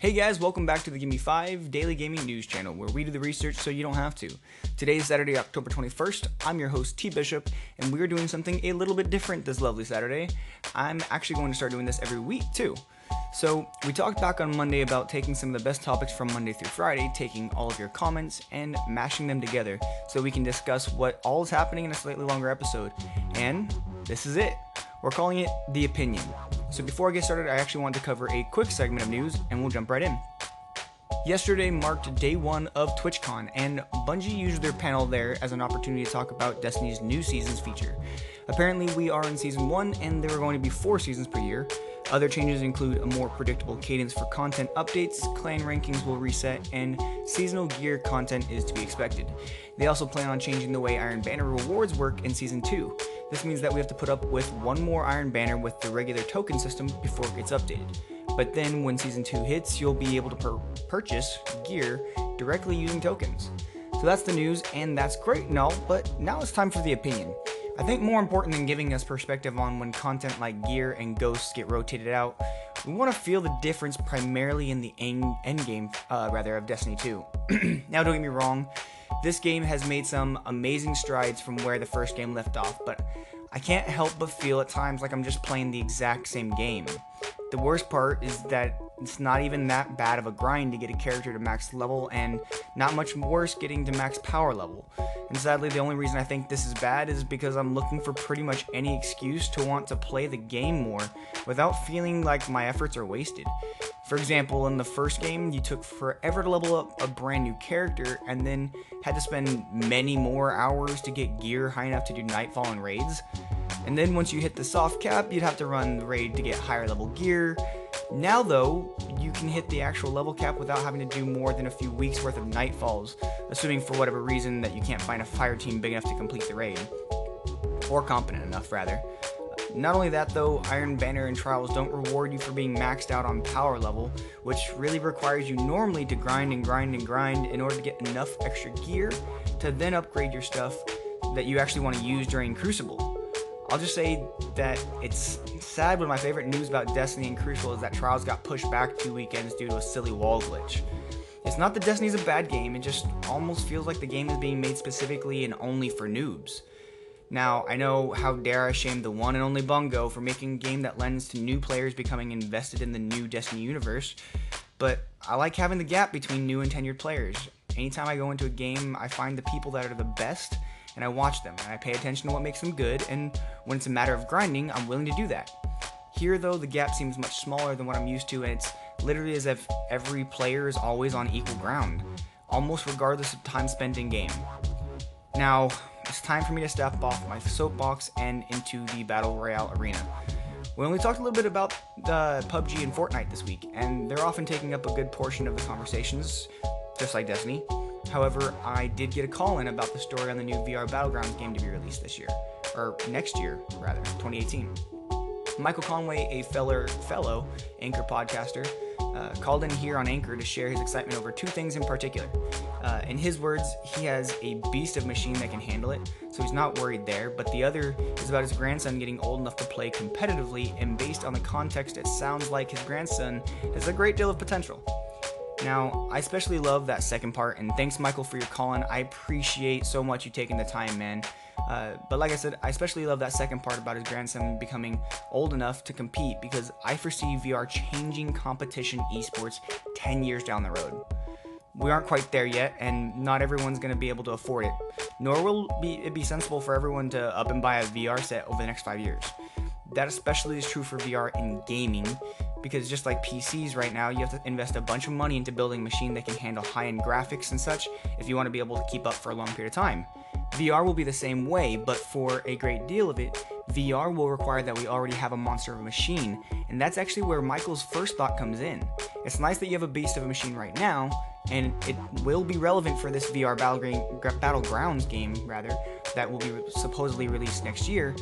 Hey guys, welcome back to the Gimme 5 Daily Gaming News channel where we do the research so you don't have to. Today is Saturday, October 21st. I'm your host, T Bishop, and we're doing something a little bit different this lovely Saturday. I'm actually going to start doing this every week too. So, we talked back on Monday about taking some of the best topics from Monday through Friday, taking all of your comments and mashing them together so we can discuss what all is happening in a slightly longer episode. And this is it. We're calling it The Opinion. So before I get started, I actually wanted to cover a quick segment of news and we'll jump right in. Yesterday marked day one of TwitchCon, and Bungie used their panel there as an opportunity to talk about Destiny's new season's feature. Apparently, we are in season one, and there are going to be four seasons per year. Other changes include a more predictable cadence for content updates, clan rankings will reset, and seasonal gear content is to be expected. They also plan on changing the way Iron Banner rewards work in season 2. This means that we have to put up with one more Iron Banner with the regular token system before it gets updated. But then when Season 2 hits, you'll be able to pur- purchase gear directly using tokens. So that's the news, and that's great and all, but now it's time for the opinion. I think more important than giving us perspective on when content like gear and ghosts get rotated out, we want to feel the difference primarily in the end, end game, uh, rather, of Destiny 2. now, don't get me wrong, this game has made some amazing strides from where the first game left off, but I can't help but feel at times like I'm just playing the exact same game. The worst part is that it's not even that bad of a grind to get a character to max level, and not much worse getting to max power level. And sadly, the only reason I think this is bad is because I'm looking for pretty much any excuse to want to play the game more without feeling like my efforts are wasted. For example, in the first game, you took forever to level up a brand new character and then had to spend many more hours to get gear high enough to do Nightfall and raids. And then once you hit the soft cap, you'd have to run the raid to get higher level gear. Now, though, you can hit the actual level cap without having to do more than a few weeks worth of Nightfalls, assuming for whatever reason that you can't find a fire team big enough to complete the raid. Or competent enough, rather. Not only that, though, Iron Banner and Trials don't reward you for being maxed out on power level, which really requires you normally to grind and grind and grind in order to get enough extra gear to then upgrade your stuff that you actually want to use during Crucible. I'll just say that it's sad, but my favorite news about Destiny and Crucible is that Trials got pushed back two weekends due to a silly wall glitch. It's not that Destiny's a bad game, it just almost feels like the game is being made specifically and only for noobs. Now, I know how dare I shame the one and only Bungo for making a game that lends to new players becoming invested in the new Destiny universe, but I like having the gap between new and tenured players. Anytime I go into a game, I find the people that are the best and I watch them and I pay attention to what makes them good, and when it's a matter of grinding, I'm willing to do that. Here, though, the gap seems much smaller than what I'm used to, and it's literally as if every player is always on equal ground, almost regardless of time spent in game. Now, it's time for me to step off my soapbox and into the Battle Royale arena. We only talked a little bit about the PUBG and Fortnite this week, and they're often taking up a good portion of the conversations, just like Destiny. However, I did get a call in about the story on the new VR Battlegrounds game to be released this year, or next year, rather, 2018. Michael Conway, a fellow, fellow Anchor podcaster, uh, called in here on Anchor to share his excitement over two things in particular. Uh, in his words, he has a beast of machine that can handle it, so he's not worried there. But the other is about his grandson getting old enough to play competitively, and based on the context, it sounds like his grandson has a great deal of potential. Now, I especially love that second part, and thanks, Michael, for your calling. I appreciate so much you taking the time, man. Uh, but like I said, I especially love that second part about his grandson becoming old enough to compete because I foresee VR changing competition esports 10 years down the road. We aren't quite there yet, and not everyone's going to be able to afford it. Nor will it be sensible for everyone to up and buy a VR set over the next five years. That especially is true for VR in gaming, because just like PCs right now, you have to invest a bunch of money into building a machine that can handle high end graphics and such if you want to be able to keep up for a long period of time. VR will be the same way, but for a great deal of it, VR will require that we already have a monster of a machine, and that's actually where Michael's first thought comes in. It's nice that you have a beast of a machine right now, and it will be relevant for this VR Battlegrounds game, rather, that will be supposedly released next year,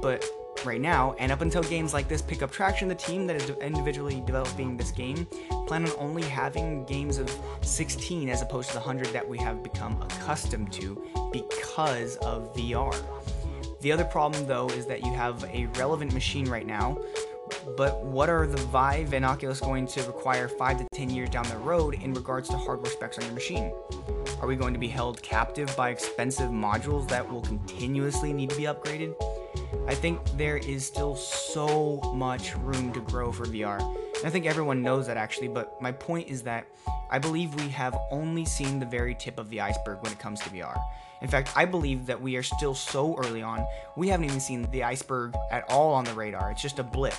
but right now, and up until games like this pick up traction, the team that is individually developing this game plan on only having games of 16 as opposed to the 100 that we have become accustomed to because of VR. The other problem, though, is that you have a relevant machine right now But what are the Vive and Oculus going to require 5 to 10 years down the road in regards to hardware specs on your machine? Are we going to be held captive by expensive modules that will continuously need to be upgraded? I think there is still so much room to grow for VR. And I think everyone knows that actually, but my point is that I believe we have only seen the very tip of the iceberg when it comes to VR. In fact, I believe that we are still so early on, we haven't even seen the iceberg at all on the radar. It's just a blip.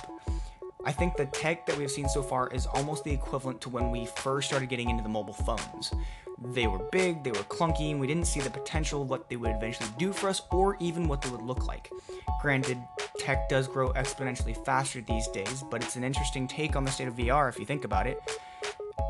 I think the tech that we've seen so far is almost the equivalent to when we first started getting into the mobile phones. They were big, they were clunky, and we didn't see the potential of what they would eventually do for us or even what they would look like. Granted, tech does grow exponentially faster these days, but it's an interesting take on the state of VR if you think about it.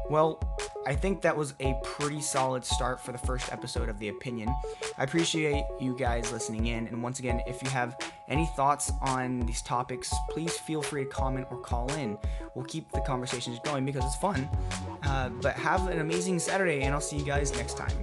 Well, I think that was a pretty solid start for the first episode of The Opinion. I appreciate you guys listening in, and once again, if you have any thoughts on these topics, please feel free to comment or call in. We'll keep the conversations going because it's fun. Uh, but have an amazing Saturday, and I'll see you guys next time.